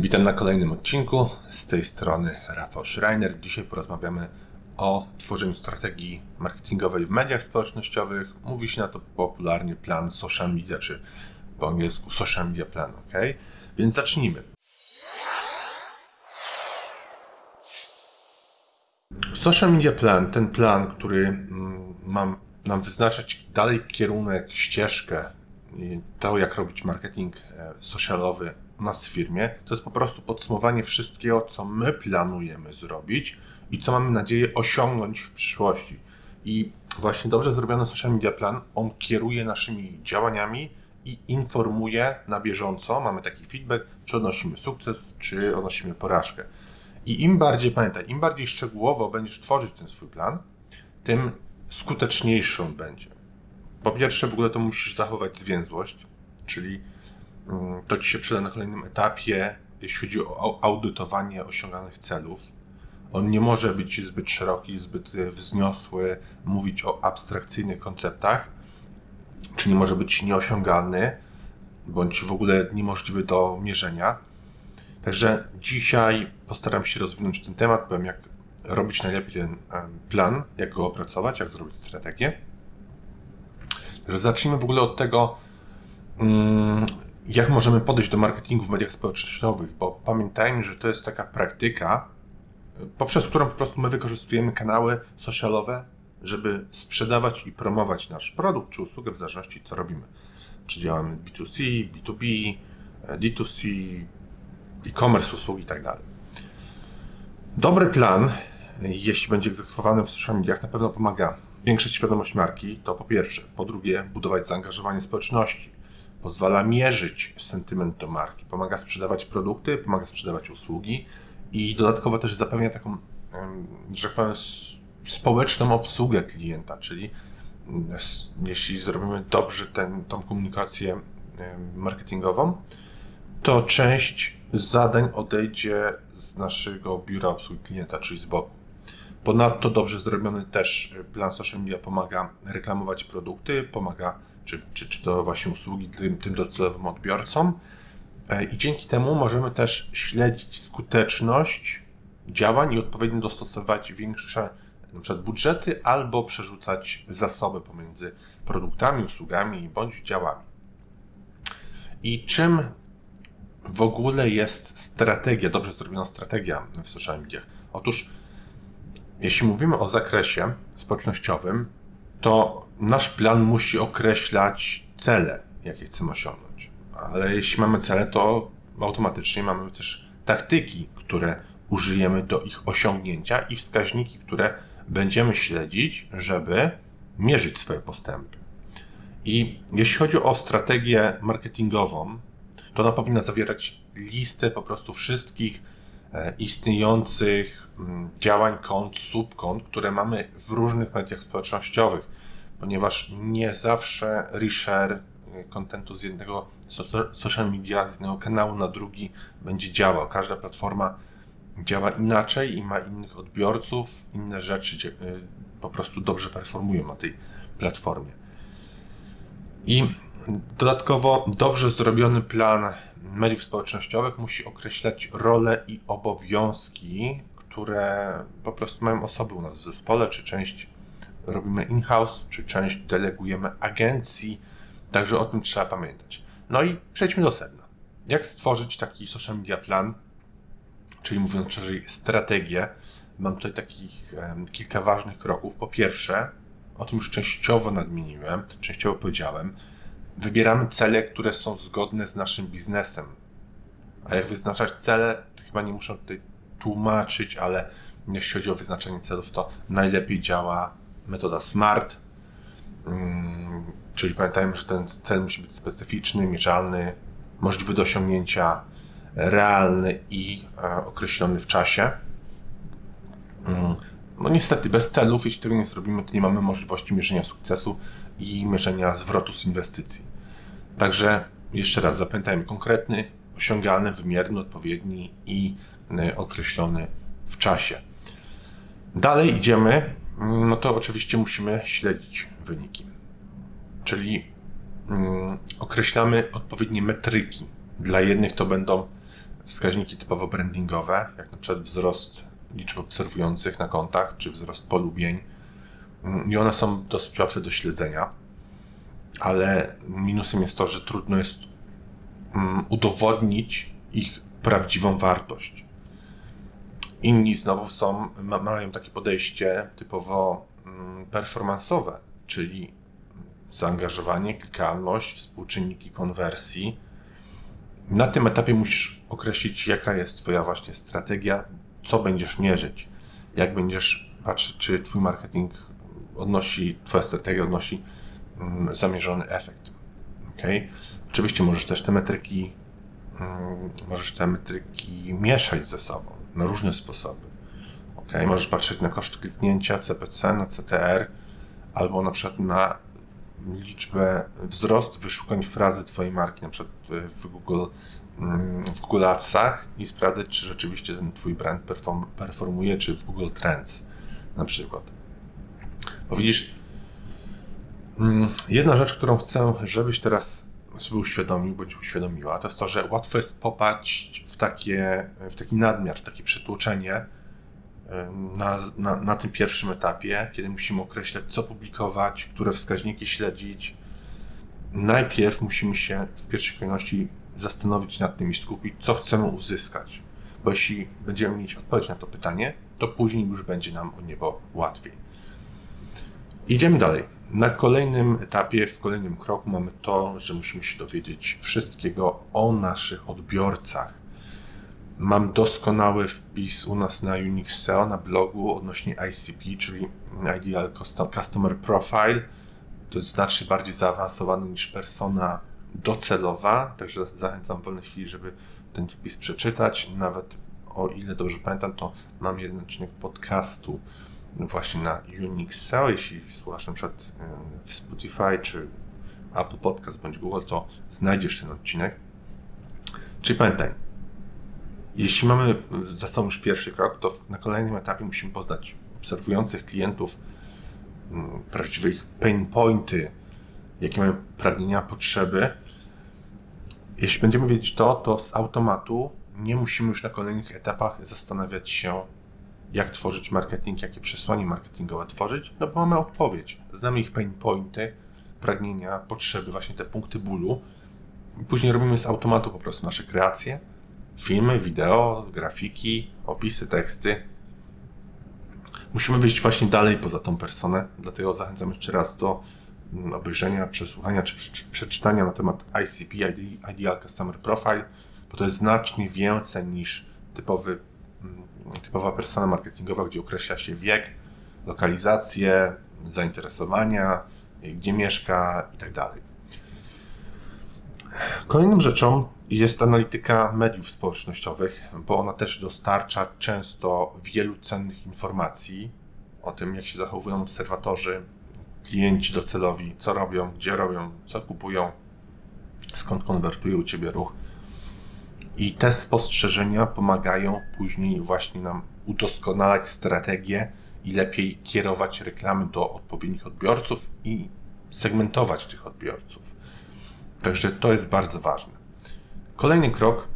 Witam na kolejnym odcinku. Z tej strony Rafał Schreiner. Dzisiaj porozmawiamy o tworzeniu strategii marketingowej w mediach społecznościowych. Mówi się na to popularnie plan social media, czy po angielsku social media plan, ok? Więc zacznijmy. Social media plan, ten plan, który mm, mam nam wyznaczać dalej kierunek, ścieżkę, to jak robić marketing e, socialowy u nas w firmie, to jest po prostu podsumowanie wszystkiego, co my planujemy zrobić i co mamy nadzieję osiągnąć w przyszłości. I właśnie dobrze zrobiony social media plan, on kieruje naszymi działaniami i informuje na bieżąco, mamy taki feedback, czy odnosimy sukces, czy odnosimy porażkę. I im bardziej, pamiętaj, im bardziej szczegółowo będziesz tworzyć ten swój plan, tym skuteczniejszy on będzie. Po pierwsze, w ogóle to musisz zachować zwięzłość, czyli to ci się przyda na kolejnym etapie, jeśli chodzi o audytowanie osiąganych celów. On nie może być zbyt szeroki, zbyt wzniosły, mówić o abstrakcyjnych konceptach, czy nie może być nieosiągalny, bądź w ogóle niemożliwy do mierzenia. Także dzisiaj postaram się rozwinąć ten temat, powiem jak robić najlepiej ten plan, jak go opracować, jak zrobić strategię. Także zacznijmy w ogóle od tego, mm, jak możemy podejść do marketingu w mediach społecznościowych, bo pamiętajmy, że to jest taka praktyka, poprzez którą po prostu my wykorzystujemy kanały socialowe, żeby sprzedawać i promować nasz produkt czy usługę w zależności co robimy. Czy działamy B2C, B2B, D2C, e-commerce, usługi itd. Tak Dobry plan jeśli będzie egzekwowany w social mediach, na pewno pomaga zwiększyć świadomość marki, to po pierwsze. Po drugie, budować zaangażowanie społeczności. Pozwala mierzyć sentyment do marki, pomaga sprzedawać produkty, pomaga sprzedawać usługi i dodatkowo też zapewnia taką, że tak powiem, społeczną obsługę klienta, czyli jeśli zrobimy dobrze ten, tą komunikację marketingową, to część zadań odejdzie z naszego biura obsługi klienta, czyli z boku. Ponadto dobrze zrobiony też plan social media pomaga reklamować produkty, pomaga, czy, czy, czy to właśnie usługi tym, tym docelowym odbiorcom. E, I dzięki temu możemy też śledzić skuteczność działań i odpowiednio dostosować większe na przykład budżety albo przerzucać zasoby pomiędzy produktami, usługami bądź działami. I czym w ogóle jest strategia, dobrze zrobiona strategia w social mediach? Otóż jeśli mówimy o zakresie społecznościowym, to nasz plan musi określać cele, jakie chcemy osiągnąć. Ale jeśli mamy cele, to automatycznie mamy też taktyki, które użyjemy do ich osiągnięcia i wskaźniki, które będziemy śledzić, żeby mierzyć swoje postępy. I jeśli chodzi o strategię marketingową, to ona powinna zawierać listę po prostu wszystkich e, istniejących działań kont, subkont, które mamy w różnych mediach społecznościowych, ponieważ nie zawsze reshare kontentu z jednego social media, z jednego kanału na drugi będzie działał. Każda platforma działa inaczej i ma innych odbiorców, inne rzeczy y, po prostu dobrze performują na tej platformie. I dodatkowo dobrze zrobiony plan mediów społecznościowych musi określać role i obowiązki które po prostu mają osoby u nas w zespole, czy część robimy in-house, czy część delegujemy agencji, także o tym trzeba pamiętać. No i przejdźmy do sedna. Jak stworzyć taki social media plan, czyli mówiąc szerzej, strategię? Mam tutaj takich um, kilka ważnych kroków. Po pierwsze, o tym już częściowo nadmieniłem, częściowo powiedziałem, wybieramy cele, które są zgodne z naszym biznesem. A jak wyznaczać cele, to chyba nie muszę tutaj tłumaczyć, ale jeśli chodzi o wyznaczenie celów, to najlepiej działa metoda SMART, mm, czyli pamiętajmy, że ten cel musi być specyficzny, mierzalny, możliwy do osiągnięcia, realny i e, określony w czasie. Mm, no niestety, bez celów, jeśli tego nie zrobimy, to nie mamy możliwości mierzenia sukcesu i mierzenia zwrotu z inwestycji. Także jeszcze raz zapamiętajmy konkretny, osiągalny, wymierny, odpowiedni i y, określony w czasie. Dalej idziemy, no to oczywiście musimy śledzić wyniki. Czyli um, określamy odpowiednie metryki. Dla jednych to będą wskaźniki typowo brandingowe, jak na przykład wzrost liczby obserwujących na kontach, czy wzrost polubień. I one są dosyć łatwe do śledzenia, ale minusem jest to, że trudno jest mm, udowodnić ich prawdziwą wartość. Inni znowu są, mają takie podejście typowo mm, performansowe, czyli zaangażowanie, klikalność, współczynniki konwersji. Na tym etapie musisz określić, jaka jest Twoja właśnie strategia, co będziesz mierzyć, jak będziesz patrzeć, czy Twój marketing odnosi, Twoja strategia odnosi mm, zamierzony efekt. Okay? Oczywiście możesz też te metryki, mm, możesz te metryki mieszać ze sobą na różne sposoby. Okay? Możesz patrzeć na koszt kliknięcia, CPC, na CTR, albo na przykład na liczbę, wzrost wyszukań frazy Twojej marki, na przykład w Google, mm, w Google Adsach i sprawdzać, czy rzeczywiście ten Twój brand perform, performuje, czy w Google Trends na przykład. Bo widzisz, jedna rzecz, którą chcę, żebyś teraz sobie uświadomił, bądź uświadomiła, to jest to, że łatwo jest popaść w, takie, w taki nadmiar, w takie przytłoczenie, na, na, na tym pierwszym etapie, kiedy musimy określać, co publikować, które wskaźniki śledzić. Najpierw musimy się w pierwszej kolejności zastanowić nad tym i skupić, co chcemy uzyskać. Bo jeśli będziemy mieć odpowiedź na to pytanie, to później już będzie nam o niebo łatwiej. Idziemy dalej. Na kolejnym etapie, w kolejnym kroku mamy to, że musimy się dowiedzieć wszystkiego o naszych odbiorcach Mam doskonały wpis u nas na Unix SEO na blogu odnośnie ICP, czyli Ideal Customer Profile. To jest znacznie bardziej zaawansowany niż persona docelowa, także zachęcam w wolnej chwili, żeby ten wpis przeczytać. Nawet o ile dobrze pamiętam, to mam jeden odcinek podcastu właśnie na Unix SEO. Jeśli słuchasz na przykład w Spotify czy Apple Podcast bądź Google, to znajdziesz ten odcinek. Czyli pamiętaj, jeśli mamy za sobą już pierwszy krok, to na kolejnym etapie musimy poznać obserwujących klientów, mm, prawdziwych pain pointy, jakie mają pragnienia, potrzeby. Jeśli będziemy wiedzieć to, to z automatu nie musimy już na kolejnych etapach zastanawiać się, jak tworzyć marketing, jakie przesłanie marketingowe tworzyć, no bo mamy odpowiedź. Znamy ich pain pointy, pragnienia, potrzeby, właśnie te punkty bólu. Później robimy z automatu po prostu nasze kreacje, filmy, wideo, grafiki, opisy, teksty. Musimy wyjść właśnie dalej poza tą personę, dlatego zachęcam jeszcze raz do mm, obejrzenia, przesłuchania czy przeczytania na temat ICP, Ideal Customer Profile, bo to jest znacznie więcej niż typowy, mm, typowa persona marketingowa, gdzie określa się wiek, lokalizację, zainteresowania, gdzie mieszka itd. Tak Kolejną rzeczą jest analityka mediów społecznościowych, bo ona też dostarcza często wielu cennych informacji o tym, jak się zachowują obserwatorzy, klienci docelowi, co robią, gdzie robią, co kupują, skąd konwertuje u Ciebie ruch. I te spostrzeżenia pomagają później właśnie nam udoskonalać strategię i lepiej kierować reklamy do odpowiednich odbiorców i segmentować tych odbiorców. Także to jest bardzo ważne. Kolejny krok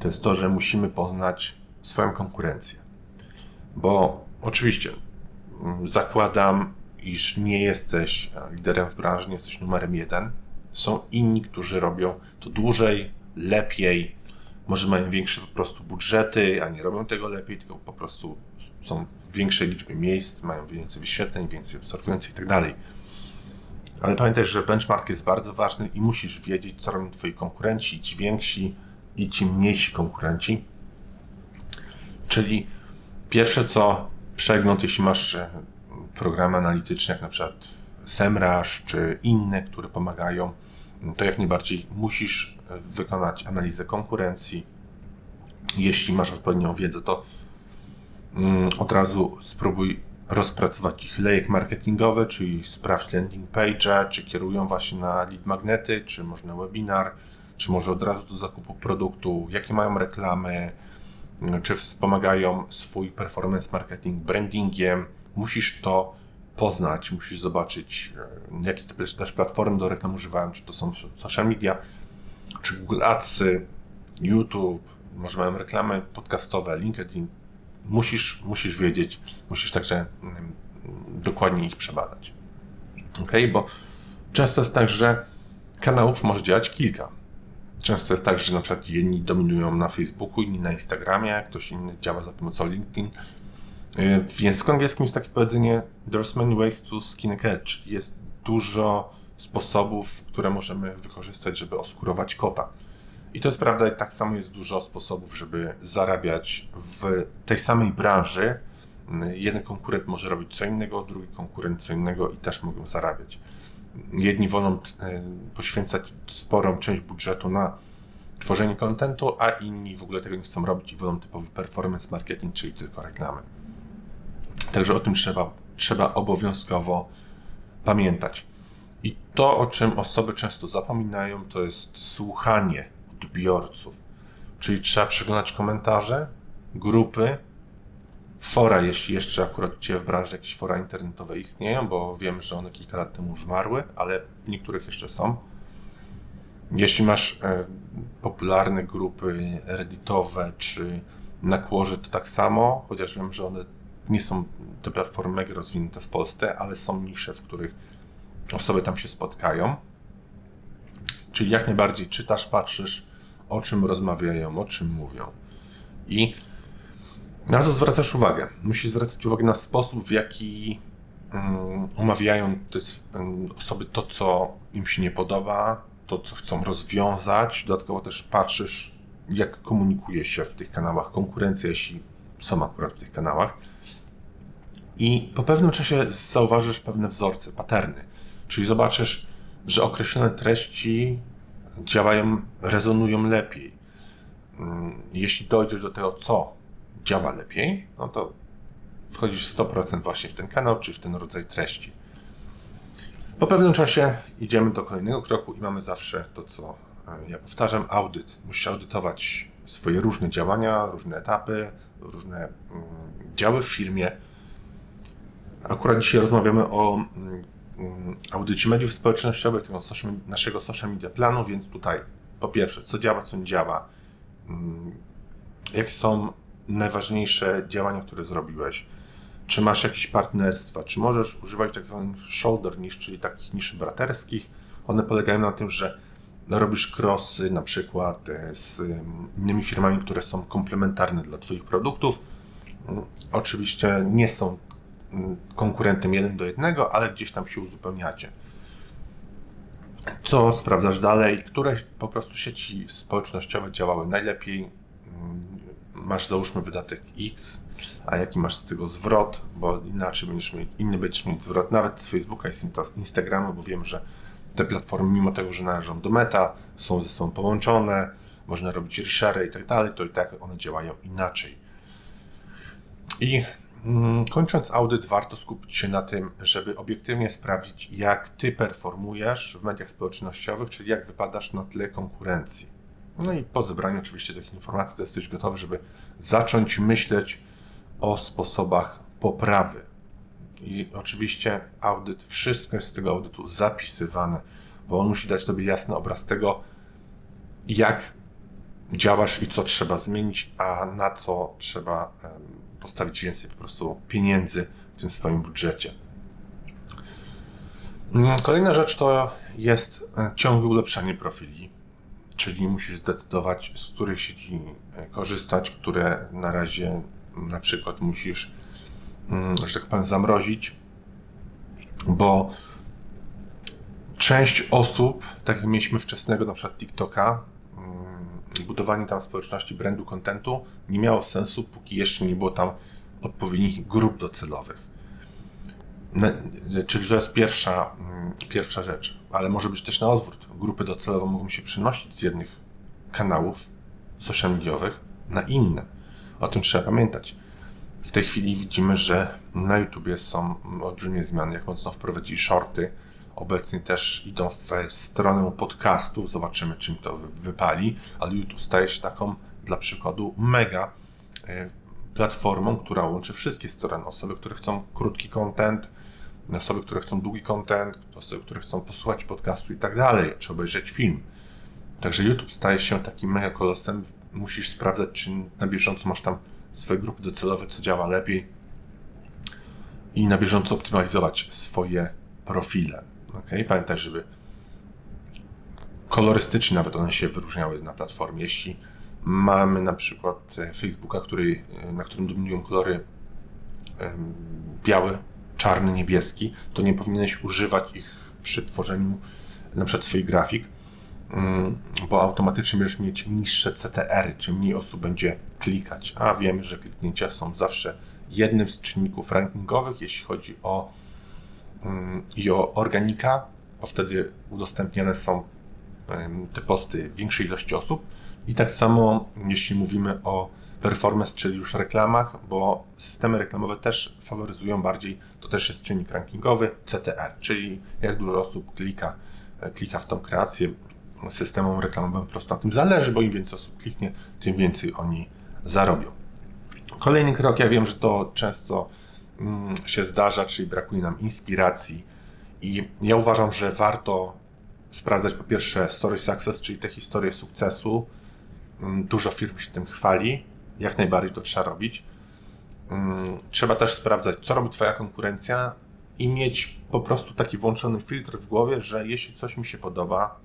to jest to, że musimy poznać swoją konkurencję. Bo oczywiście mm, zakładam, iż nie jesteś liderem w branży, nie jesteś numerem jeden. Są inni, którzy robią to dłużej, lepiej, może mają większe po prostu budżety, a nie robią tego lepiej, tylko po prostu są w większej liczbie miejsc, mają więcej wyświetleń, więcej obserwujących itd. Tak ale pamiętaj, że benchmark jest bardzo ważny i musisz wiedzieć, co robią Twoi konkurenci, ci więksi i ci mniejsi konkurenci. Czyli pierwsze co, przegląd, jeśli masz programy analityczne, jak na przykład SEMrush czy inne, które pomagają, to jak najbardziej musisz wykonać analizę konkurencji. Jeśli masz odpowiednią wiedzę, to mm, od razu spróbuj rozpracować ich lejek marketingowy, czyli sprawdź landing page, czy kierują właśnie na lead magnety, czy może na webinar, czy może od razu do zakupu produktu, jakie mają reklamy, czy wspomagają swój performance marketing brandingiem. Musisz to poznać, musisz zobaczyć, e, jakie też platformy do reklam używają, czy to są social media, czy Google Adsy, YouTube, może mają reklamy podcastowe, LinkedIn. Musisz, musisz wiedzieć, musisz także dokładnie ich przebadać. Ok, bo często jest tak, że kanałów może działać kilka. Często jest tak, że na przykład jedni dominują na Facebooku, inni na Instagramie, ktoś inny działa za pomocą LinkedIn. Y, w języku angielskim jest takie powiedzenie There's many ways to skin a cat, czyli jest dużo sposobów, które możemy wykorzystać, żeby oskurować kota. I to jest prawda, tak samo jest dużo sposobów, żeby zarabiać w tej samej branży. Jeden konkurent może robić co innego, drugi konkurent co innego i też mogą zarabiać. Jedni wolą e, poświęcać sporą część budżetu na tworzenie kontentu, a inni w ogóle tego nie chcą robić i wolą typowy performance marketing, czyli tylko reklamy. Także o tym trzeba, trzeba obowiązkowo pamiętać. I to, o czym osoby często zapominają, to jest słuchanie odbiorców. Czyli trzeba przeglądać komentarze, grupy, fora, jeśli jeszcze akurat Ciebie w branży jakieś fora internetowe istnieją, bo wiem, że one kilka lat temu wymarły, ale niektórych jeszcze są. Jeśli masz e, popularne grupy redditowe czy na to tak samo, chociaż wiem, że one nie są te platformy mega rozwinięte w Polsce, ale są nisze, w których osoby tam się spotkają. Czyli jak najbardziej czytasz, patrzysz, o czym rozmawiają, o czym mówią. I na co zwracasz uwagę? Musisz zwracać uwagę na sposób, w jaki um, omawiają te um, osoby to, co im się nie podoba, to, co chcą rozwiązać. Dodatkowo też patrzysz, jak komunikuje się w tych kanałach konkurencja, jeśli są akurat w tych kanałach. I po pewnym czasie zauważysz pewne wzorce, paterny. Czyli zobaczysz, że określone treści działają, rezonują lepiej. Mm, jeśli dojdziesz do tego, co działa lepiej, no to wchodzisz 100% właśnie w ten kanał, czy w ten rodzaj treści. Po pewnym czasie idziemy do kolejnego kroku i mamy zawsze to, co e, ja powtarzam, audyt. Musisz audytować swoje różne działania, różne etapy, różne mm, działy w firmie. Akurat dzisiaj rozmawiamy o mm, Mm, audycie mediów społecznościowych, tego naszego social media planu, więc tutaj po pierwsze, co działa, co nie działa, mm, jakie są najważniejsze działania, które zrobiłeś, czy masz jakieś partnerstwa, czy możesz używać tak zwanych shoulder niche, czyli takich niszy braterskich. One polegają na tym, że robisz crossy na przykład e, z innymi firmami, które są komplementarne dla Twoich produktów. Oczywiście nie są konkurentem jeden do jednego, ale gdzieś tam się uzupełniacie. Co sprawdzasz dalej? Które po prostu sieci społecznościowe działały najlepiej? Mm, masz załóżmy wydatek X, a jaki masz z tego zwrot, bo inaczej będziesz mieć, inny będziesz mieć zwrot nawet z Facebooka i z Instagrama, bo wiem, że te platformy, mimo tego, że należą do meta, są ze sobą połączone, można robić reshare i tak dalej, to i tak one działają inaczej. I kończąc audyt, warto skupić się na tym, żeby obiektywnie sprawdzić, jak ty performujesz w mediach społecznościowych, czyli jak wypadasz na tle konkurencji. No i po zebraniu oczywiście tych informacji to jesteś gotowy, żeby zacząć myśleć o sposobach poprawy. I oczywiście audyt, wszystko jest z tego audytu zapisywane, bo on musi dać Tobie jasny obraz tego, jak działasz i co trzeba zmienić, a na co trzeba postawić więcej po prostu pieniędzy w tym swoim budżecie. Mm, kolejna rzecz to jest e, ciągłe ulepszanie profili, czyli musisz zdecydować, z których sieci e, korzystać, które na razie na przykład musisz, mm, że tak powiem, zamrozić, bo część osób, tak jak mieliśmy wczesnego na przykład TikToka, budowanie tam społeczności brandu kontentu nie miało sensu, póki jeszcze nie było tam odpowiednich grup docelowych. Czyli to jest pierwsza, mm, pierwsza rzecz, ale może być też na odwrót. Grupy docelowe mogą się przenosić z jednych kanałów social mediowych na inne. O tym trzeba pamiętać. W tej chwili widzimy, że na YouTubie są olbrzymie zmiany, jak mocno wprowadzili shorty, obecnie też idą w stronę podcastów, zobaczymy czym to wypali, ale YouTube staje się taką dla przykładu mega e, platformą, która łączy wszystkie strony. Osoby, które chcą krótki content, osoby, które chcą długi content, osoby, które chcą posłuchać podcastu i tak dalej, czy obejrzeć film. Także YouTube staje się takim mega kolosem. Musisz sprawdzać, czy na bieżąco masz tam swoje grupy docelowe, co działa lepiej i na bieżąco optymalizować swoje profile. Okay? Pamiętaj, żeby kolorystycznie nawet one się wyróżniały na platformie. Jeśli mamy na przykład e, Facebooka, który, e, na którym dominują kolory biały, czarny, niebieski, to nie powinieneś używać ich przy tworzeniu na przykład swoich grafik, mm, bo automatycznie będziesz mieć niższe CTR, czy mniej osób będzie klikać, a wiemy, że kliknięcia są zawsze jednym z czynników rankingowych, jeśli chodzi o i o organika, bo wtedy udostępniane są te posty większej ilości osób. I tak samo jeśli mówimy o performance, czyli już reklamach, bo systemy reklamowe też faworyzują bardziej, to też jest czynnik rankingowy, CTR, czyli jak dużo osób klika, e, klika w tą kreację systemom reklamowym, po prostu na tym zależy, bo im więcej osób kliknie, tym więcej oni zarobią. Kolejny krok, ja wiem, że to często się zdarza, czyli brakuje nam inspiracji i ja uważam, że warto sprawdzać po pierwsze story success, czyli te historie sukcesu. Mm, dużo firm się tym chwali, jak najbardziej to trzeba robić. Mm, trzeba też sprawdzać, co robi Twoja konkurencja i mieć po prostu taki włączony filtr w głowie, że jeśli coś mi się podoba,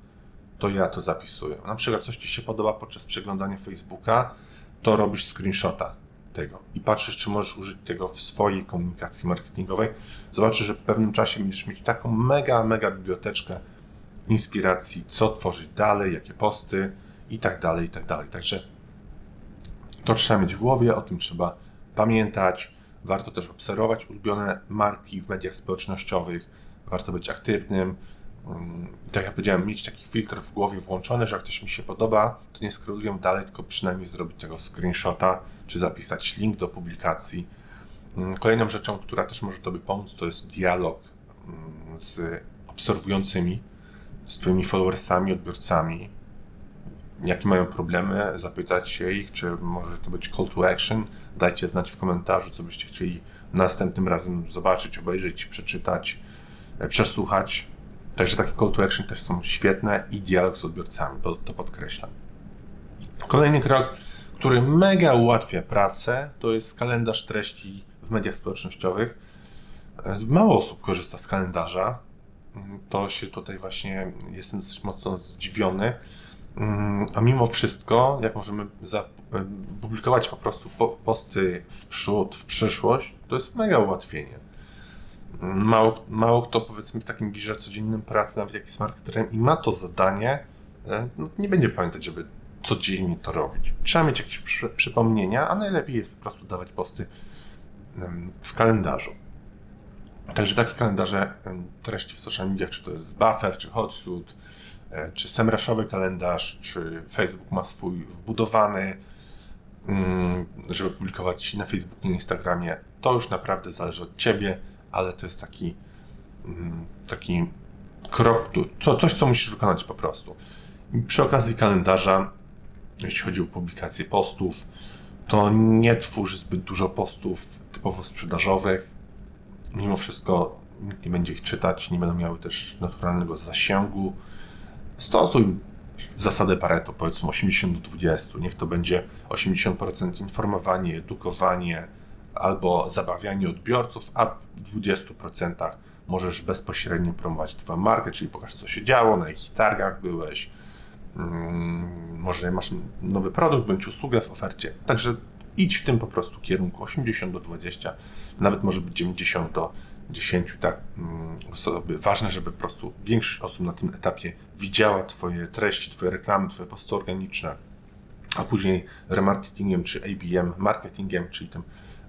to ja to zapisuję. Na przykład coś Ci się podoba podczas przeglądania Facebooka, to robisz screenshota tego i patrzysz, czy możesz użyć tego w swojej komunikacji marketingowej. Zobaczysz, że w pewnym czasie będziesz mieć taką mega, mega biblioteczkę inspiracji, co tworzyć dalej, jakie posty i tak dalej, i tak dalej. Także to trzeba mieć w głowie, o tym trzeba pamiętać. Warto też obserwować ulubione marki w mediach społecznościowych, warto być aktywnym. Mm, tak jak powiedziałem, mieć taki filtr w głowie włączony, że jak coś mi się podoba, to nie skroluję dalej, tylko przynajmniej zrobić tego screenshota, czy zapisać link do publikacji. Mm, kolejną rzeczą, która też może Tobie pomóc, to jest dialog mm, z obserwującymi, z Twoimi followersami, odbiorcami, jakie mają problemy, zapytać się ich, czy może to być call to action. Dajcie znać w komentarzu, co byście chcieli następnym razem zobaczyć, obejrzeć, przeczytać, e, przesłuchać. Także takie call to action też są świetne i dialog z odbiorcami, to, to podkreślam. Kolejny krok, który mega ułatwia pracę, to jest kalendarz treści w mediach społecznościowych. E, mało osób korzysta z kalendarza to się tutaj właśnie jestem dosyć mocno zdziwiony. Mm, a mimo wszystko, jak możemy publikować po prostu posty w przód, w przyszłość, to jest mega ułatwienie. Mało, mało kto powiedzmy w takim wirze codziennym pracy, nawet jak jest marketerem i ma to zadanie, e, no, nie będzie pamiętać, żeby codziennie to robić. Trzeba mieć jakieś przy, przypomnienia, a najlepiej jest po prostu dawać posty w kalendarzu. Także takie kalendarze treści w social mediach, czy to jest Buffer, czy Hotsuite, e, czy semraszowy kalendarz, czy Facebook ma swój wbudowany, mm, żeby publikować na Facebooku i Instagramie, to już naprawdę zależy od Ciebie, ale to jest taki, mm, taki krok, co, coś, co musisz wykonać po prostu. I przy okazji kalendarza, jeśli chodzi o publikację postów, to nie twórz zbyt dużo postów typowo sprzedażowych, mimo wszystko nikt nie będzie ich czytać, nie będą miały też naturalnego zasięgu. Stosuj zasadę Pareto, powiedzmy 80 do 20. Niech to będzie 80% informowanie, edukowanie albo zabawianie odbiorców, a w 20% możesz bezpośrednio promować Twoją markę, czyli pokaż co się działo, na jakich targach byłeś, hmm, może masz nowy produkt bądź usługę w ofercie. Także idź w tym po prostu kierunku 80 do 20, nawet może być 90 do 10, tak mm, osoby. Ważne, żeby po prostu większość osób na tym etapie widziała Twoje treści, Twoje reklamy, Twoje posty organiczne, a później remarketingiem czy ABM marketingiem, czyli tym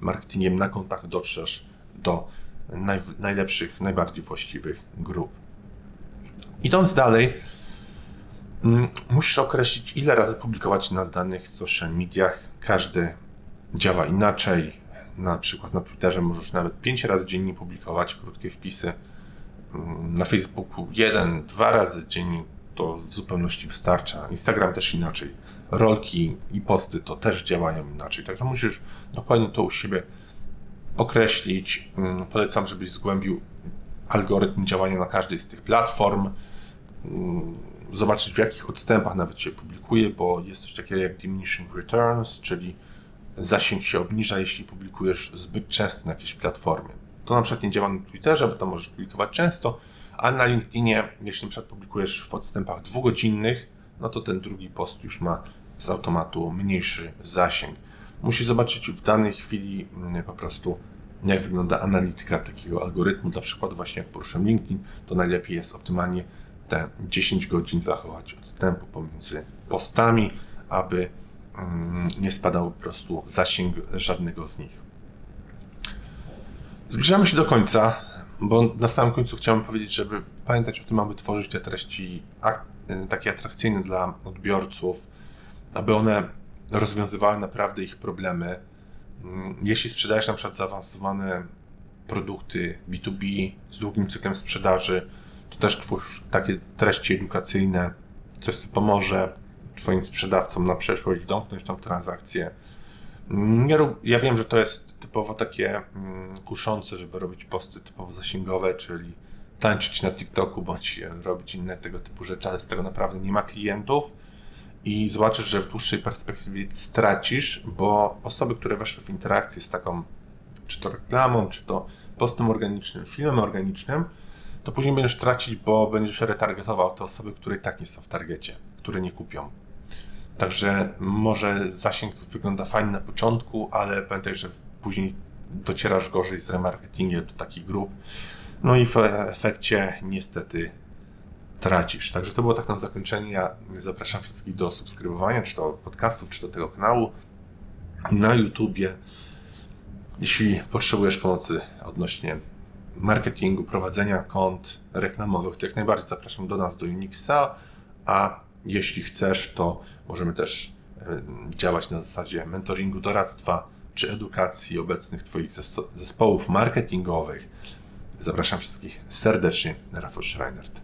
marketingiem na kontach dotrzesz do naj, najlepszych, najbardziej właściwych grup. Idąc dalej, mm, musisz określić, ile razy publikować na danych social mediach. Każdy działa inaczej. Na przykład na Twitterze możesz nawet 5 razy dziennie publikować krótkie wpisy. Mm, na Facebooku jeden, dwa razy dziennie to w zupełności wystarcza. Instagram też inaczej. Rolki i posty to też działają inaczej. Także musisz dokładnie to u siebie określić. Mm, polecam, żebyś zgłębił algorytm działania na każdej z tych platform. Mm, zobaczyć w jakich odstępach nawet się publikuje, bo jest coś takiego jak diminishing returns, czyli zasięg się obniża, jeśli publikujesz zbyt często na jakiejś platformie. To na przykład nie działa na Twitterze, bo tam możesz publikować często, ale na LinkedInie, jeśli na przykład publikujesz w odstępach dwugodzinnych, no to ten drugi post już ma z automatu mniejszy zasięg. Musisz zobaczyć w danej chwili mm, po prostu jak wygląda analityka takiego algorytmu. Dla przykładu właśnie jak poruszam LinkedIn, to najlepiej jest optymalnie te 10 godzin zachować odstępu pomiędzy postami, aby mm, nie spadał po prostu zasięg żadnego z nich. Zbliżamy się do końca, bo na samym końcu chciałem powiedzieć, żeby pamiętać o tym, aby tworzyć te treści takie atrakcyjne dla odbiorców, aby one rozwiązywały naprawdę ich problemy. Mm, jeśli sprzedajesz na przykład zaawansowane produkty B2B z długim cyklem sprzedaży, to też twórz takie treści edukacyjne, coś co pomoże Twoim sprzedawcom na przeszłość domknąć tą transakcję. Mm, ja, ja wiem, że to jest typowo takie mm, kuszące, żeby robić posty typowo zasięgowe, czyli tańczyć na TikToku bądź robić inne tego typu rzeczy, ale z tego naprawdę nie ma klientów i zobaczysz, że w dłuższej perspektywie stracisz, bo osoby, które weszły w interakcję z taką, czy to reklamą, czy to postem organicznym, filmem organicznym, to później będziesz tracić, bo będziesz retargetował te osoby, które i tak nie są w targecie, które nie kupią. Także może zasięg wygląda fajnie na początku, ale pamiętaj, że później docierasz gorzej z remarketingiem do takich grup. No i w efekcie niestety tracisz. Także to było tak na zakończenie. Ja zapraszam wszystkich do subskrybowania, czy to podcastów, czy do tego kanału na YouTubie. Jeśli potrzebujesz pomocy odnośnie marketingu, prowadzenia kont reklamowych, to jak najbardziej zapraszam do nas, do Unixa, a jeśli chcesz, to możemy też działać na zasadzie mentoringu, doradztwa czy edukacji obecnych Twoich zespołów marketingowych. Zapraszam wszystkich serdecznie, Rafał Schreinert.